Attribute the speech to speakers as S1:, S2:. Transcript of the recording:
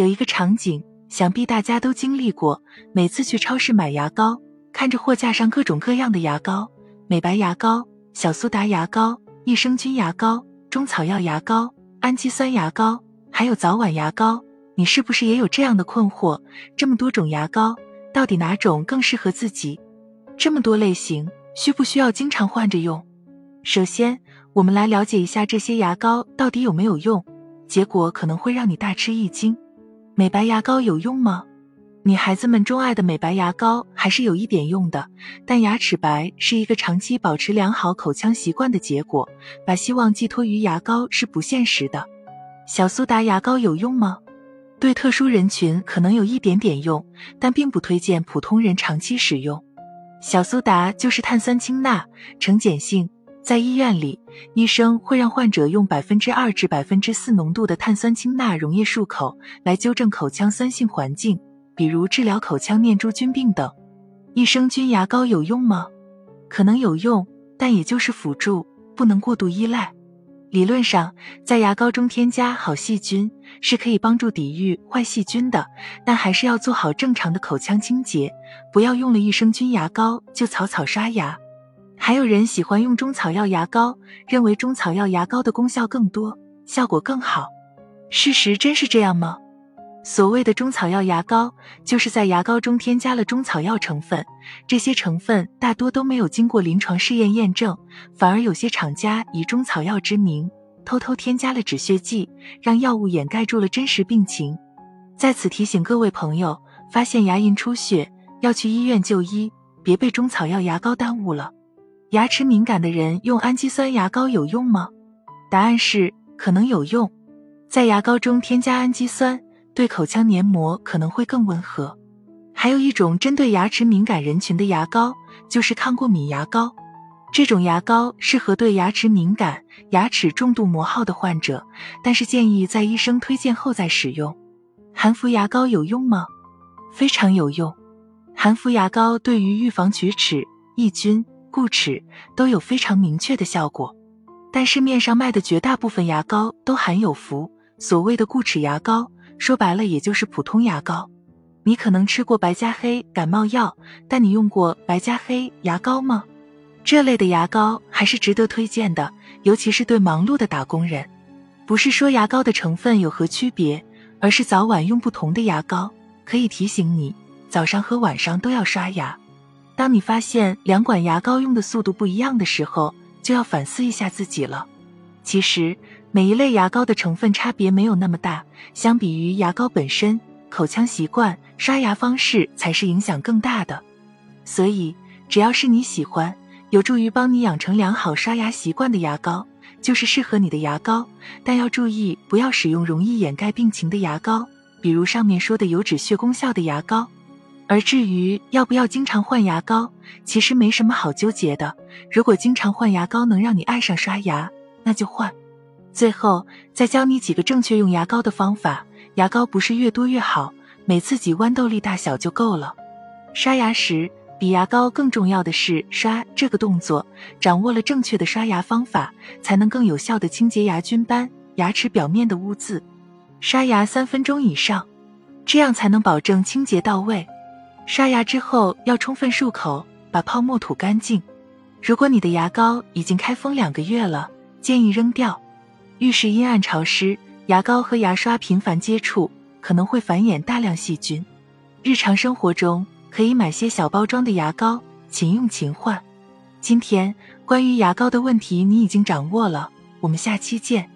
S1: 有一个场景，想必大家都经历过：每次去超市买牙膏，看着货架上各种各样的牙膏，美白牙膏、小苏打牙膏、益生菌牙膏、中草药牙膏、氨基酸牙膏，还有早晚牙膏，你是不是也有这样的困惑？这么多种牙膏，到底哪种更适合自己？这么多类型，需不需要经常换着用？首先，我们来了解一下这些牙膏到底有没有用，结果可能会让你大吃一惊。美白牙膏有用吗？女孩子们钟爱的美白牙膏还是有一点用的，但牙齿白是一个长期保持良好口腔习惯的结果，把希望寄托于牙膏是不现实的。小苏打牙膏有用吗？对特殊人群可能有一点点用，但并不推荐普通人长期使用。小苏打就是碳酸氢钠，呈碱性。在医院里，医生会让患者用百分之二至百分之四浓度的碳酸氢钠溶液漱口，来纠正口腔酸性环境，比如治疗口腔念珠菌病等。益生菌牙膏有用吗？可能有用，但也就是辅助，不能过度依赖。理论上，在牙膏中添加好细菌是可以帮助抵御坏细菌的，但还是要做好正常的口腔清洁，不要用了益生菌牙膏就草草刷牙。还有人喜欢用中草药牙膏，认为中草药牙膏的功效更多，效果更好。事实真是这样吗？所谓的中草药牙膏，就是在牙膏中添加了中草药成分，这些成分大多都没有经过临床试验验证，反而有些厂家以中草药之名，偷偷添加了止血剂，让药物掩盖住了真实病情。在此提醒各位朋友，发现牙龈出血要去医院就医，别被中草药牙膏耽误了。牙齿敏感的人用氨基酸牙膏有用吗？答案是可能有用。在牙膏中添加氨基酸，对口腔黏膜可能会更温和。还有一种针对牙齿敏感人群的牙膏，就是抗过敏牙膏。这种牙膏适合对牙齿敏感、牙齿重度磨耗的患者，但是建议在医生推荐后再使用。含氟牙膏有用吗？非常有用。含氟牙膏对于预防龋齿、抑菌。固齿都有非常明确的效果，但市面上卖的绝大部分牙膏都含有氟。所谓的固齿牙膏，说白了也就是普通牙膏。你可能吃过白加黑感冒药，但你用过白加黑牙膏吗？这类的牙膏还是值得推荐的，尤其是对忙碌的打工人。不是说牙膏的成分有何区别，而是早晚用不同的牙膏，可以提醒你早上和晚上都要刷牙。当你发现两管牙膏用的速度不一样的时候，就要反思一下自己了。其实每一类牙膏的成分差别没有那么大，相比于牙膏本身，口腔习惯、刷牙方式才是影响更大的。所以，只要是你喜欢、有助于帮你养成良好刷牙习惯的牙膏，就是适合你的牙膏。但要注意，不要使用容易掩盖病情的牙膏，比如上面说的有止血功效的牙膏。而至于要不要经常换牙膏，其实没什么好纠结的。如果经常换牙膏能让你爱上刷牙，那就换。最后再教你几个正确用牙膏的方法。牙膏不是越多越好，每次挤豌豆粒大小就够了。刷牙时，比牙膏更重要的是刷这个动作。掌握了正确的刷牙方法，才能更有效的清洁牙菌斑、牙齿表面的污渍。刷牙三分钟以上，这样才能保证清洁到位。刷牙之后要充分漱口，把泡沫吐干净。如果你的牙膏已经开封两个月了，建议扔掉。浴室阴暗潮湿，牙膏和牙刷频繁接触，可能会繁衍大量细菌。日常生活中可以买些小包装的牙膏，勤用勤换。今天关于牙膏的问题你已经掌握了，我们下期见。